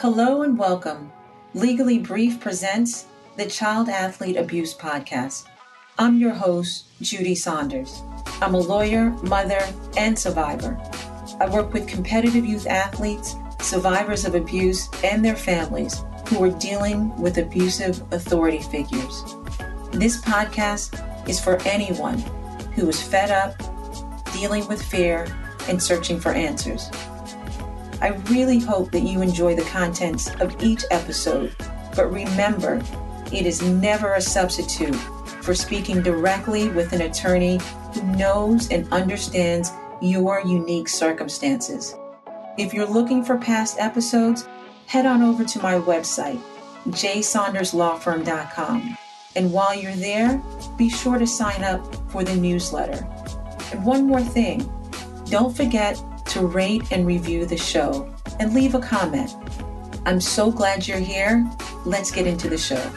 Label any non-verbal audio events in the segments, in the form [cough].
Hello and welcome. Legally Brief presents the Child Athlete Abuse Podcast. I'm your host, Judy Saunders. I'm a lawyer, mother, and survivor. I work with competitive youth athletes, survivors of abuse, and their families who are dealing with abusive authority figures. This podcast is for anyone who is fed up, dealing with fear, and searching for answers. I really hope that you enjoy the contents of each episode, but remember, it is never a substitute for speaking directly with an attorney who knows and understands your unique circumstances. If you're looking for past episodes, head on over to my website, jsaunderslawfirm.com. And while you're there, be sure to sign up for the newsletter. And one more thing don't forget to rate and review the show and leave a comment. I'm so glad you're here. Let's get into the show.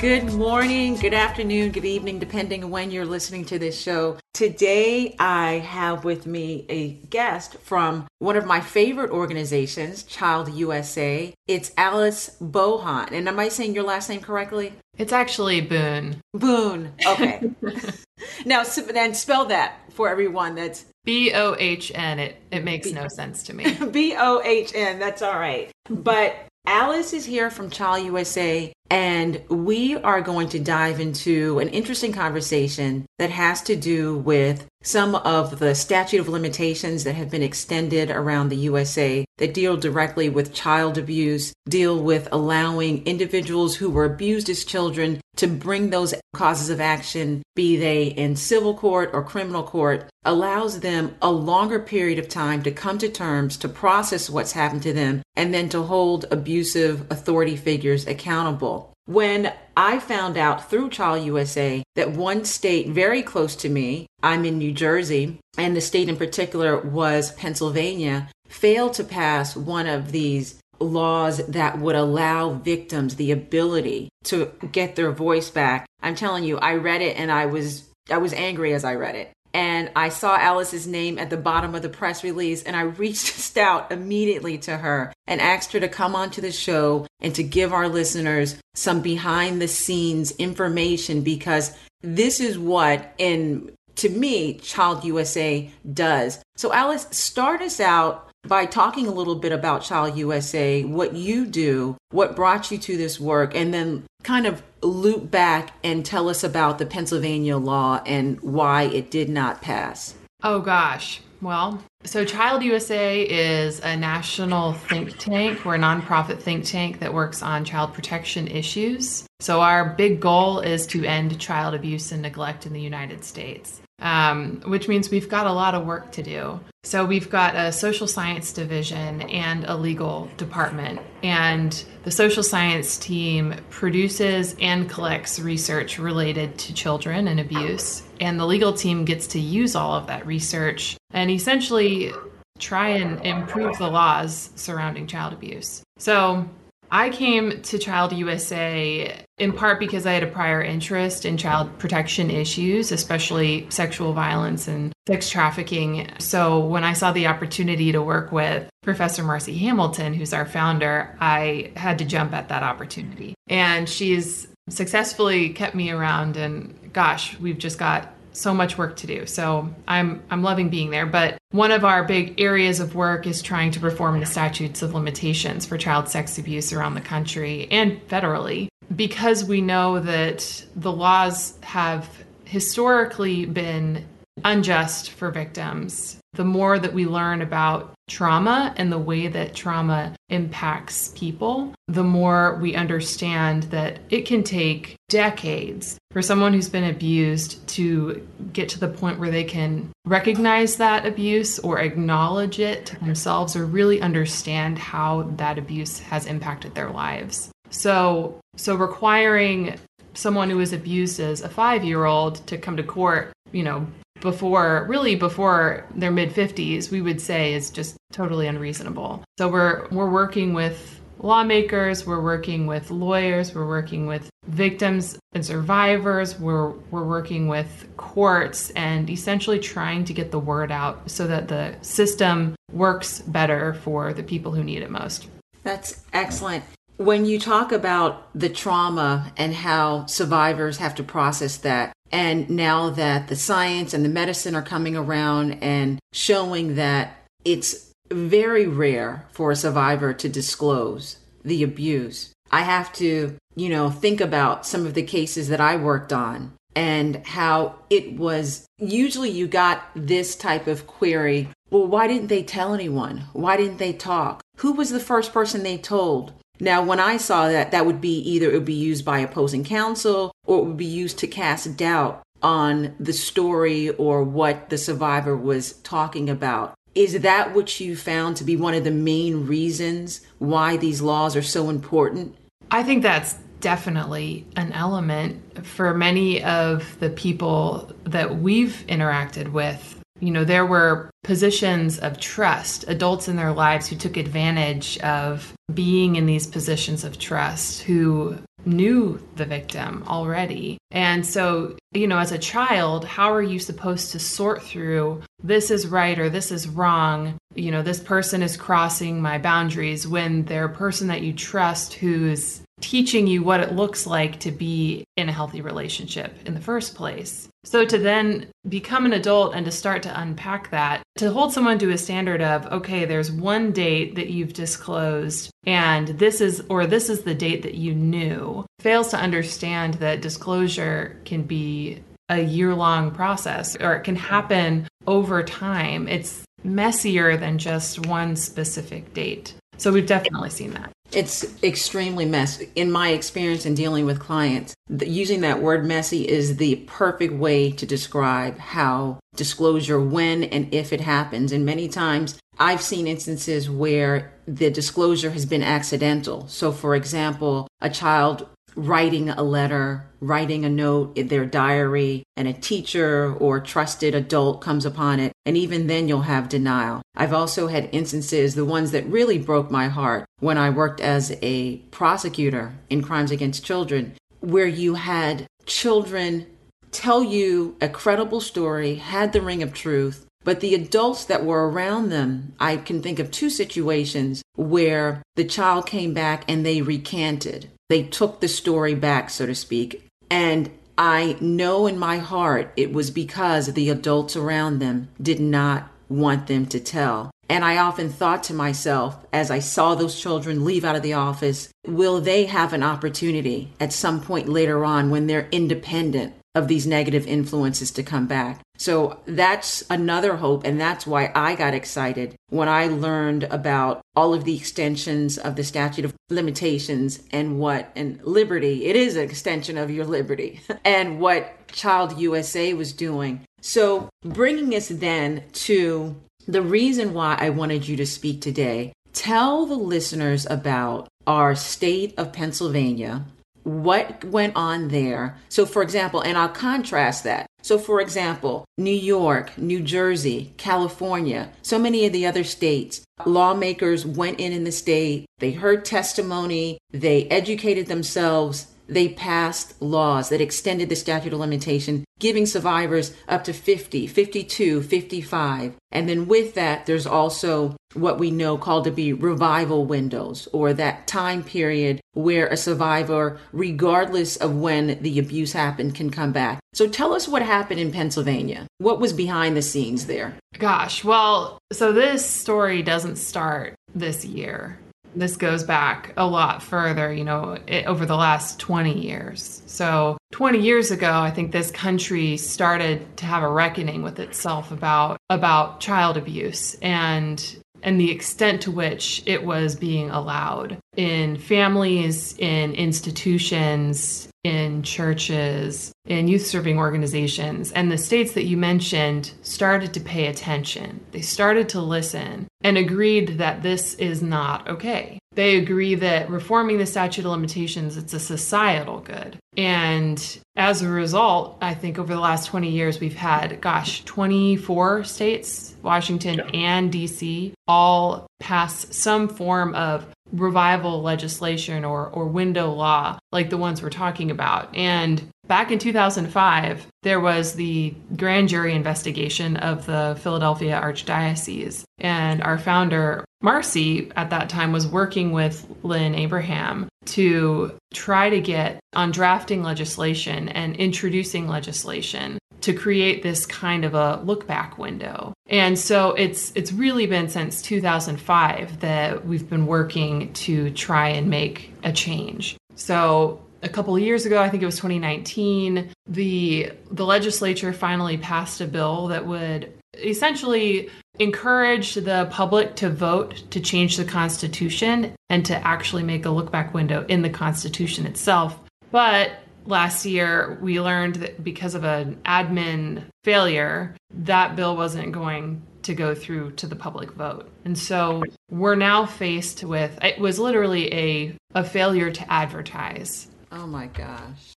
Good morning, good afternoon, good evening, depending on when you're listening to this show. Today, I have with me a guest from one of my favorite organizations, Child USA. It's Alice Bohan. And am I saying your last name correctly? It's actually Boone. Boone. Okay. [laughs] now, then spell that for everyone that's B O H N. It it makes B- no sense to me. [laughs] B O H N. That's all right. But Alice is here from Child USA, and we are going to dive into an interesting conversation that has to do with some of the statute of limitations that have been extended around the USA that deal directly with child abuse, deal with allowing individuals who were abused as children to bring those causes of action, be they in civil court or criminal court, allows them a longer period of time to come to terms, to process what's happened to them, and then to hold abusive authority figures accountable. When I found out through Child USA that one state very close to me, I'm in New Jersey, and the state in particular was Pennsylvania, failed to pass one of these laws that would allow victims the ability to get their voice back. I'm telling you, I read it and I was I was angry as I read it and I saw Alice's name at the bottom of the press release and I reached [laughs] out immediately to her and asked her to come onto the show and to give our listeners some behind the scenes information because this is what in to me Child USA does. So Alice, start us out by talking a little bit about Child USA, what you do, what brought you to this work, and then kind of loop back and tell us about the Pennsylvania law and why it did not pass. Oh, gosh. Well, so Child USA is a national think tank. We're a nonprofit think tank that works on child protection issues. So, our big goal is to end child abuse and neglect in the United States um, which means we've got a lot of work to do. So we've got a social science division and a legal department. And the social science team produces and collects research related to children and abuse. And the legal team gets to use all of that research and essentially try and improve the laws surrounding child abuse. So I came to Child USA in part because I had a prior interest in child protection issues, especially sexual violence and sex trafficking. So when I saw the opportunity to work with Professor Marci Hamilton, who's our founder, I had to jump at that opportunity. And she's successfully kept me around and gosh, we've just got so much work to do. So I'm I'm loving being there. But one of our big areas of work is trying to reform the statutes of limitations for child sex abuse around the country and federally because we know that the laws have historically been unjust for victims. The more that we learn about trauma and the way that trauma impacts people, the more we understand that it can take decades for someone who's been abused to get to the point where they can recognize that abuse or acknowledge it themselves or really understand how that abuse has impacted their lives. So, so requiring someone who was abused as a 5-year-old to come to court, you know, before really before their mid 50s we would say is just totally unreasonable so we're we're working with lawmakers we're working with lawyers we're working with victims and survivors we're we're working with courts and essentially trying to get the word out so that the system works better for the people who need it most That's excellent. When you talk about the trauma and how survivors have to process that, and now that the science and the medicine are coming around and showing that it's very rare for a survivor to disclose the abuse, I have to, you know, think about some of the cases that I worked on and how it was usually you got this type of query well, why didn't they tell anyone? Why didn't they talk? Who was the first person they told? Now, when I saw that, that would be either it would be used by opposing counsel or it would be used to cast doubt on the story or what the survivor was talking about. Is that what you found to be one of the main reasons why these laws are so important? I think that's definitely an element for many of the people that we've interacted with you know, there were positions of trust, adults in their lives who took advantage of being in these positions of trust, who knew the victim already. And so, you know, as a child, how are you supposed to sort through this is right or this is wrong? You know, this person is crossing my boundaries when they're a person that you trust who's teaching you what it looks like to be in a healthy relationship in the first place. So to then become an adult and to start to unpack that, to hold someone to a standard of, okay, there's one date that you've disclosed and this is, or this is the date that you knew, fails to understand that disclosure can be a year long process or it can happen over time. It's messier than just one specific date. So we've definitely seen that. It's extremely messy. In my experience in dealing with clients, using that word messy is the perfect way to describe how disclosure, when and if it happens. And many times I've seen instances where the disclosure has been accidental. So, for example, a child writing a letter, writing a note in their diary, and a teacher or trusted adult comes upon it, and even then you'll have denial. I've also had instances, the ones that really broke my heart, when I worked as a prosecutor in crimes against children, where you had children tell you a credible story, had the ring of truth, but the adults that were around them, I can think of two situations where the child came back and they recanted. They took the story back, so to speak. And I know in my heart it was because the adults around them did not want them to tell. And I often thought to myself, as I saw those children leave out of the office, will they have an opportunity at some point later on when they're independent of these negative influences to come back. So that's another hope. And that's why I got excited when I learned about all of the extensions of the statute of limitations and what, and liberty, it is an extension of your liberty, [laughs] and what Child USA was doing. So bringing us then to the reason why I wanted you to speak today, tell the listeners about our state of Pennsylvania what went on there. So, for example, and I'll contrast that. So, for example, New York, New Jersey, California, so many of the other states, lawmakers went in in the state, they heard testimony, they educated themselves, they passed laws that extended the statute of limitation, giving survivors up to 50, 52, 55. And then with that, there's also what we know called to be revival windows, or that time period where a survivor, regardless of when the abuse happened, can come back. So tell us what happened in Pennsylvania. What was behind the scenes there? Gosh, well, so this story doesn't start this year this goes back a lot further, you know, it, over the last 20 years. So, 20 years ago, I think this country started to have a reckoning with itself about about child abuse and and the extent to which it was being allowed in families, in institutions, in churches, in youth serving organizations. And the states that you mentioned started to pay attention. They started to listen and agreed that this is not okay. They agree that reforming the statute of limitations it's a societal good. And as a result, I think over the last 20 years we've had gosh, 24 states, Washington yeah. and DC all pass some form of revival legislation or, or window law like the ones we're talking about. And back in 2005, there was the grand jury investigation of the Philadelphia Archdiocese. And our founder, Marci at that time was working with Lynne Abraham to try to get on drafting legislation and introducing legislation to create this kind of a look back window. And so it's it's really been since 2005 that we've been working to try and make a change. So a couple of years ago, I think it was 2019, the the legislature finally passed a bill that would essentially encourage the public to vote to change the constitution and to actually make a look back window in the constitution itself. But last year we learned that because of an admin failure, that bill wasn't going to go through to the public vote. And so we're now faced with it was literally a a failure to advertise. Oh my gosh.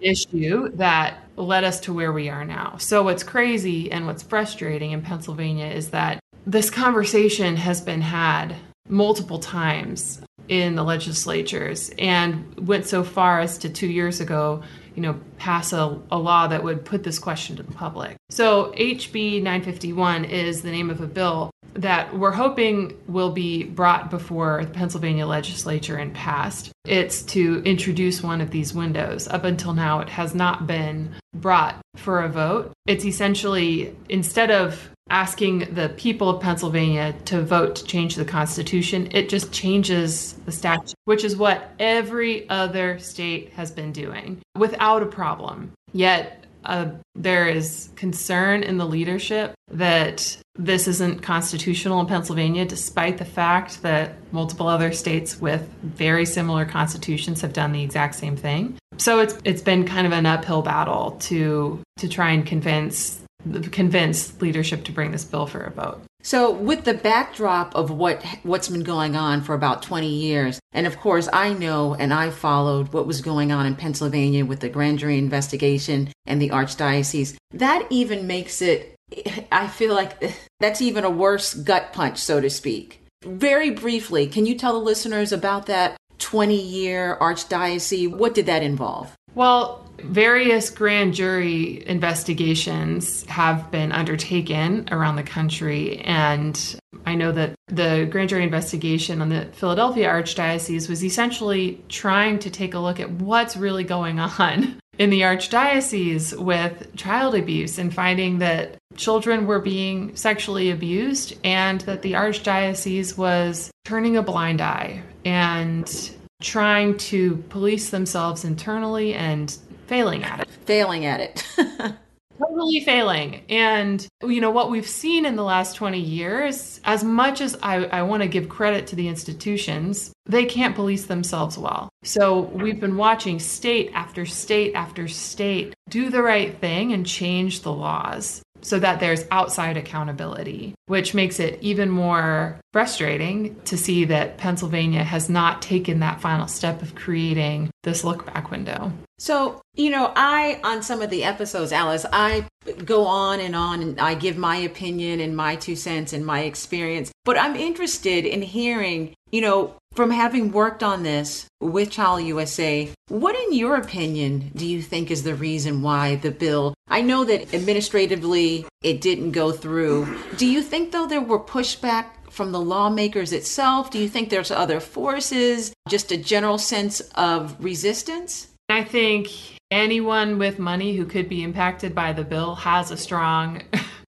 Issue that led us to where we are now. So, what's crazy and what's frustrating in Pennsylvania is that this conversation has been had multiple times in the legislatures and went so far as to two years ago, you know, pass a, a law that would put this question to the public. So HB 951 is the name of a bill that we're hoping will be brought before the Pennsylvania legislature and passed. It's to introduce one of these windows. Up until now, it has not been brought for a vote. It's essentially, instead of asking the people of Pennsylvania to vote to change the Constitution. It just changes the statute, which is what every other state has been doing without a problem. Yet uh, there is concern in the leadership that this isn't constitutional in Pennsylvania, despite the fact that multiple other states with very similar constitutions have done the exact same thing. So it's it's been kind of an uphill battle to to try and convince convince leadership to bring this bill for a vote. So, with the backdrop of what what's been going on for about 20 years, and of course, I know and I followed what was going on in Pennsylvania with the grand jury investigation and the archdiocese. That even makes it I feel like that's even a worse gut punch, so to speak. Very briefly, can you tell the listeners about that 20 year archdiocese? What did that involve? Well, various grand jury investigations have been undertaken around the country, and I know that the grand jury investigation on the Philadelphia Archdiocese was essentially trying to take a look at what's really going on [laughs] in the Archdiocese with child abuse and finding that children were being sexually abused and that the Archdiocese was turning a blind eye and trying to police themselves internally and failing at it. Failing at it. [laughs] totally failing. And, you know, what we've seen in the last 20 years, as much as I, I want to give credit to the institutions, they can't police themselves well. So we've been watching state after state after state do the right thing and change the laws so that there's outside accountability, which makes it even more frustrating to see that Pennsylvania has not taken that final step of creating this look back window. So, you know, I, on some of the episodes, Alice, I go on and on and I give my opinion and my two cents and my experience. But I'm interested in hearing, you know, from having worked on this with Child USA, what, in your opinion, do you think is the reason why the bill? I know that administratively it didn't go through. Do you think, though, there were pushback from the lawmakers itself? Do you think there's other forces, just a general sense of resistance? I think anyone with money who could be impacted by the bill has a strong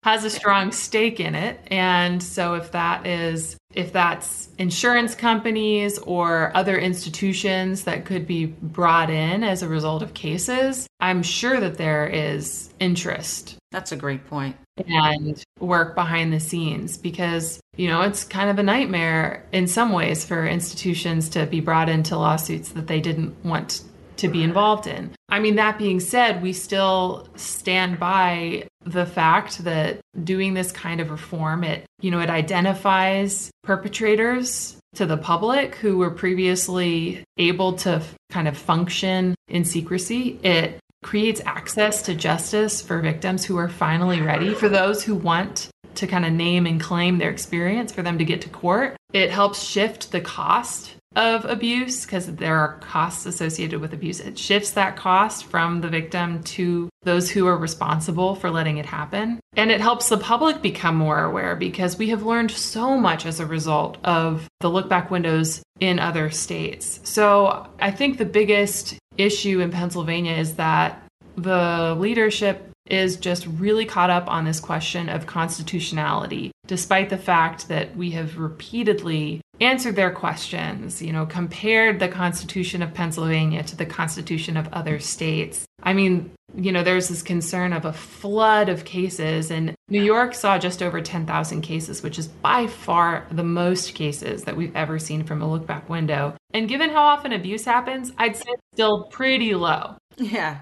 has a strong stake in it. And so if that is if that's insurance companies or other institutions that could be brought in as a result of cases, I'm sure that there is interest. That's a great point. And work behind the scenes because, you know, it's kind of a nightmare in some ways for institutions to be brought into lawsuits that they didn't want to be involved in. I mean, that being said, we still stand by the fact that doing this kind of reform, it, you know, it identifies perpetrators to the public who were previously able to kind of function in secrecy. It creates access to justice for victims who are finally ready, for those who want to kind of name and claim their experience for them to get to court. It helps shift the cost of abuse because there are costs associated with abuse. It shifts that cost from the victim to those who are responsible for letting it happen. And it helps the public become more aware because we have learned so much as a result of the look back windows in other states. So I think the biggest issue in Pennsylvania is that the leadership is just really caught up on this question of constitutionality, despite the fact that we have repeatedly answered their questions, you know, compared the Constitution of Pennsylvania to the Constitution of other states. I mean, you know, there's this concern of a flood of cases, and New York saw just over 10,000 cases, which is by far the most cases that we've ever seen from a look back window. And given how often abuse happens, I'd say it's still pretty low. Yeah.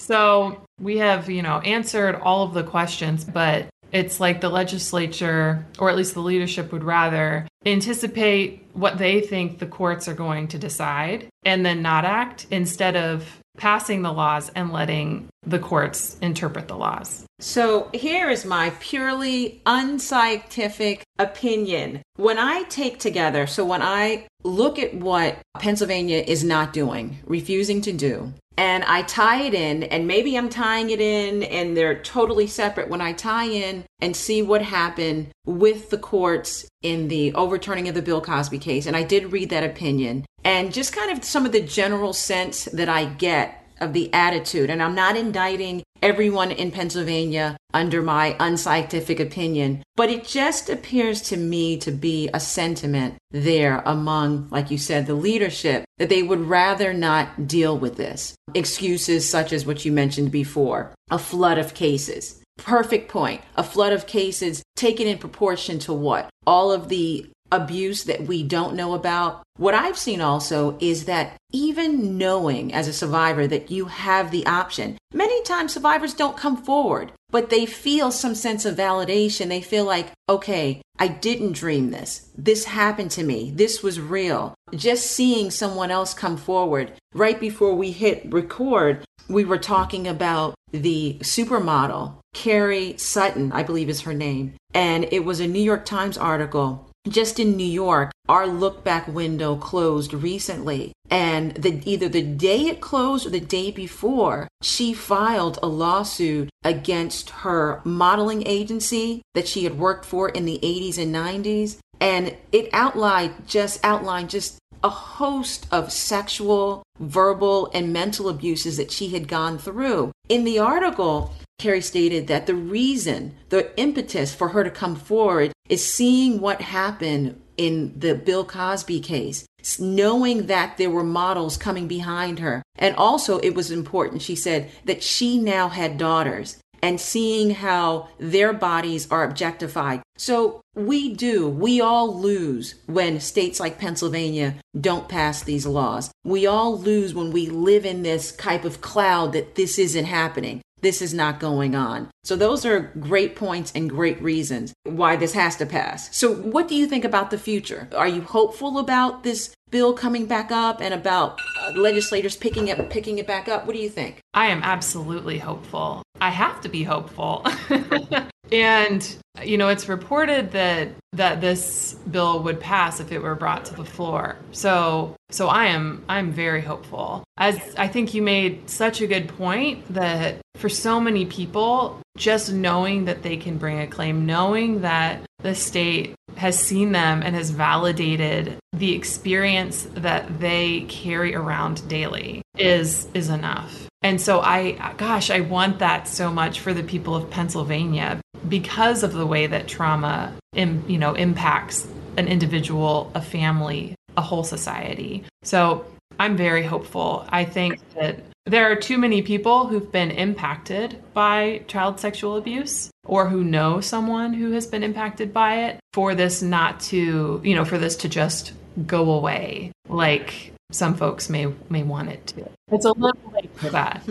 So we have, you know, answered all of the questions, but it's like the legislature, or at least the leadership, would rather anticipate what they think the courts are going to decide and then not act instead of passing the laws and letting the courts interpret the laws. So here is my purely unscientific opinion. When I take together, so when I look at what Pennsylvania is not doing, refusing to do, and I tie it in, and maybe I'm tying it in and they're totally separate. When I tie in and see what happened with the courts in the overturning of the Bill Cosby case, and I did read that opinion, and just kind of some of the general sense that I get of the attitude. And I'm not indicting everyone in Pennsylvania under my unscientific opinion, but it just appears to me to be a sentiment there among, like you said, the leadership that they would rather not deal with this. Excuses such as what you mentioned before a flood of cases. Perfect point. A flood of cases taken in proportion to what? All of the abuse that we don't know about. What I've seen also is that even knowing as a survivor that you have the option, many times survivors don't come forward, but they feel some sense of validation. They feel like, okay, I didn't dream this. This happened to me. This was real. Just seeing someone else come forward. Right before we hit record, we were talking about the supermodel, Carrie Sutton, I believe is her name. And it was a New York Times article just in New York, our look back window closed recently. And the, either the day it closed or the day before, she filed a lawsuit against her modeling agency that she had worked for in the 80s and 90s. And it outlined just outlined just a host of sexual, verbal, and mental abuses that she had gone through. In the article, Carrie stated that the reason, the impetus for her to come forward is seeing what happened in the Bill Cosby case, knowing that there were models coming behind her. And also, it was important, she said, that she now had daughters and seeing how their bodies are objectified. So we do, we all lose when states like Pennsylvania don't pass these laws. We all lose when we live in this type of cloud that this isn't happening this is not going on. So, those are great points and great reasons why this has to pass. So, what do you think about the future? Are you hopeful about this bill coming back up and about uh, legislators picking it picking it back up? What do you think? I am absolutely hopeful. I have to be hopeful. [laughs] and you know, it's reported that that this bill would pass if it were brought to the floor. So, so I am I'm very hopeful. As I think you made such a good point that for so many people, just knowing that they can bring a claim, knowing that the state has seen them and has validated the experience that they carry around daily is is enough. And so I gosh, I want that so much for the people of Pennsylvania because of the way that trauma Im, you know impacts an individual, a family, a whole society. So I'm very hopeful. I think that there are too many people who've been impacted by child sexual abuse or who know someone who has been impacted by it for this not to, you know, for this to just go away like some folks may may want it to. It's a little late for that.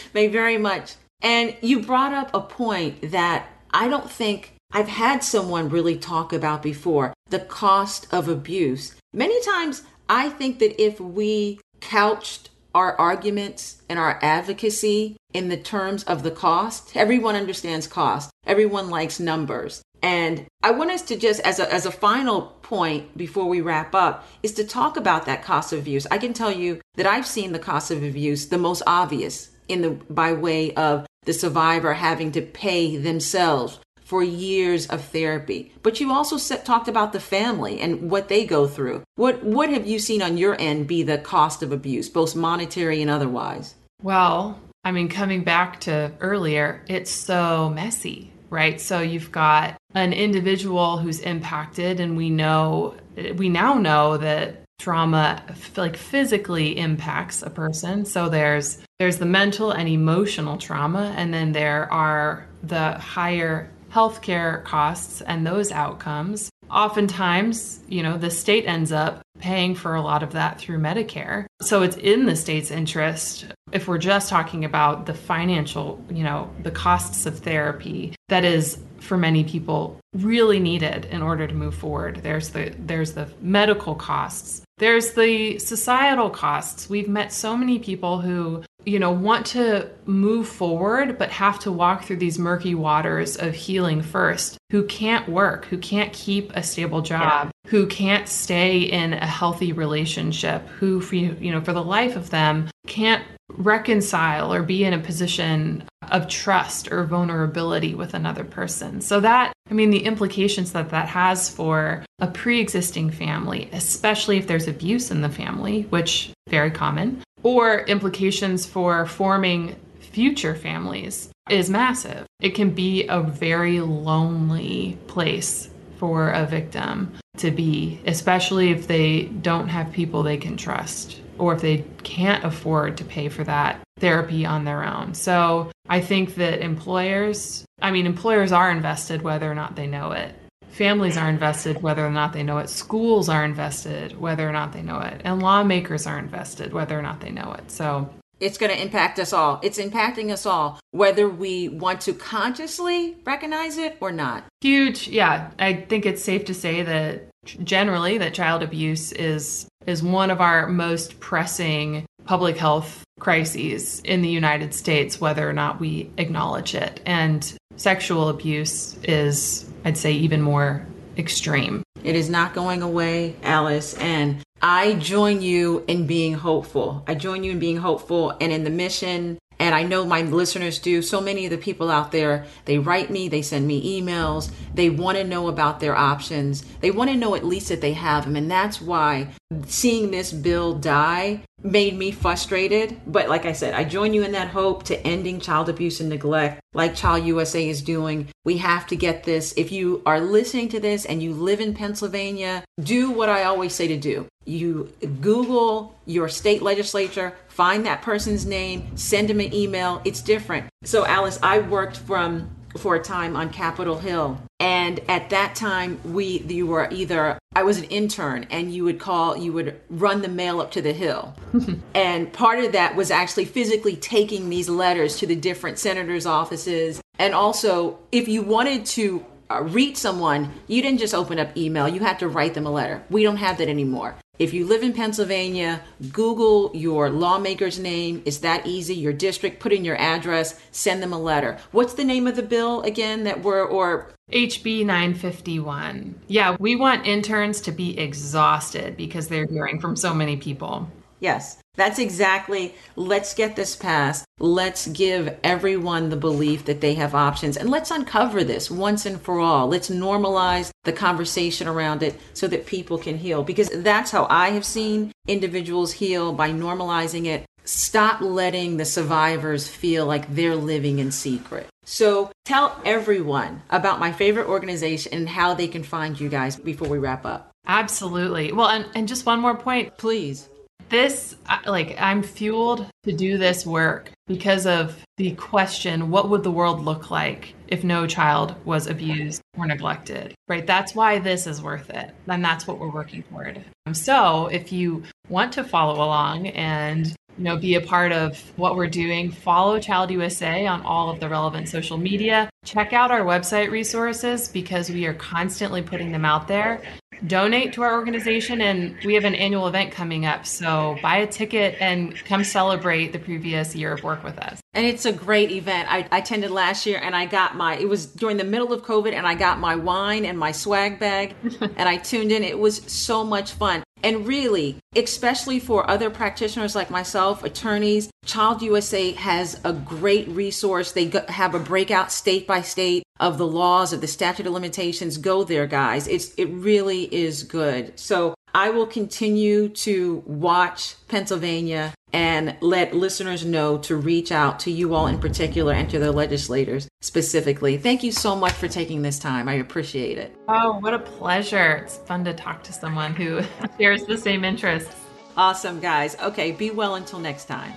[laughs] may very much. And you brought up a point that I don't think I've had someone really talk about before the cost of abuse. Many times I think that if we couched our arguments and our advocacy in the terms of the cost, everyone understands cost. Everyone likes numbers. And I want us to just, as a, as a final point before we wrap up, is to talk about that cost of abuse. I can tell you that I've seen the cost of abuse the most obvious in the by way of the survivor having to pay themselves for years of therapy. But you also set, talked about the family and what they go through. What what have you seen on your end be the cost of abuse, both monetary and otherwise? Well, I mean, coming back to earlier, it's so messy, right? So you've got an individual who's impacted, and we know we now know that trauma like physically impacts a person so there's there's the mental and emotional trauma and then there are the higher healthcare costs and those outcomes. Oftentimes, you know, the state ends up paying for a lot of that through Medicare. So it's in the state's interest if we're just talking about the financial, you know, the costs of therapy that is for many people really needed in order to move forward. There's the there's the medical costs. There's the societal costs. We've met so many people who you know, want to move forward, but have to walk through these murky waters of healing first, who can't work, who can't keep a stable job, yeah. who can't stay in a healthy relationship, who, for, you know, for the life of them, can't reconcile or be in a position of trust or vulnerability with another person. So that I mean the implications that that has for a pre-existing family, especially if there's abuse in the family, which very common, or implications for forming future families is massive. It can be a very lonely place for a victim to be, especially if they don't have people they can trust or if they can't afford to pay for that therapy on their own. So I think that employers, I mean, employers are invested whether or not they know it. Families are invested whether or not they know it. Schools are invested whether or not they know it. And lawmakers are invested whether or not they know it. So it's going to impact us all. It's impacting us all, whether we want to consciously recognize it or not. Huge. Yeah. I think it's safe to say that generally that child abuse is is one of our most pressing public health crises in the United States whether or not we acknowledge it and sexual abuse is I'd say even more extreme. It is not going away, Alice, and I join you in being hopeful. I join you in being hopeful and in the mission and I know my listeners do. So many of the people out there, they write me, they send me emails, they want to know about their options. They want to know at least that they have them. And that's why seeing this bill die made me frustrated. But like I said, I join you in that hope to ending child abuse and neglect, like Child USA is doing. We have to get this. If you are listening to this and you live in Pennsylvania, do what I always say to do. You Google your state legislature, find that person's name, send them an email. It's different. So, Alice, I worked from for a time on Capitol Hill. And at that time, we you were either I was an intern, and you would call, you would run the mail up to the hill, [laughs] and part of that was actually physically taking these letters to the different senators' offices, and also if you wanted to uh, reach someone, you didn't just open up email, you had to write them a letter. We don't have that anymore. If you live in Pennsylvania, Google your lawmaker's name. It's that easy. Your district, put in your address, send them a letter. What's the name of the bill again that we're, or HB 951. Yeah, we want interns to be exhausted because they're hearing from so many people. Yes, that's exactly. Let's get this passed. Let's give everyone the belief that they have options and let's uncover this once and for all. Let's normalize the conversation around it so that people can heal because that's how I have seen individuals heal by normalizing it. Stop letting the survivors feel like they're living in secret. So tell everyone about my favorite organization and how they can find you guys before we wrap up. Absolutely. Well, and, and just one more point. Please this like i'm fueled to do this work because of the question what would the world look like if no child was abused or neglected right? That's why this is worth it and that's what we're working toward. Um, so if you want to follow along and you know be a part of what we're doing follow child usa on all of the relevant social media. Check out our website resources because we are constantly putting them out there donate to our organization. And we have an annual event coming up. So buy a ticket and come celebrate the previous year of work with us. And it's a great event. I, I attended last year and I got my, it was during the middle of COVID and I got my wine and my swag bag [laughs] and I tuned in. It was so much fun. And really, especially for other practitioners like myself, attorneys, Child USA has a great resource. They have a breakout state by state of the laws of the statute of limitations. Go there, guys. It's it really is good. So I will continue to watch Pennsylvania and let listeners know to reach out to you all in particular and to the legislators specifically. Thank you so much for taking this time. I appreciate it. Oh, what a pleasure. It's fun to talk to someone who [laughs] shares the same interests. Awesome, guys. Okay, be well until next time.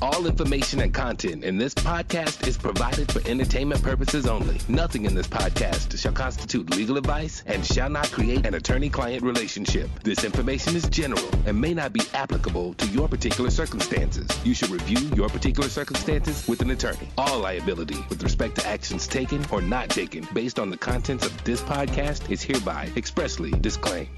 All information and content in this podcast is provided for entertainment purposes only. Nothing in this podcast shall constitute legal advice and shall not create an attorney client relationship. This information is general and may not be applicable to your particular circumstances. You should review your particular circumstances with an attorney. All liability with respect to actions taken or not taken based on the contents of this podcast is hereby expressly disclaimed.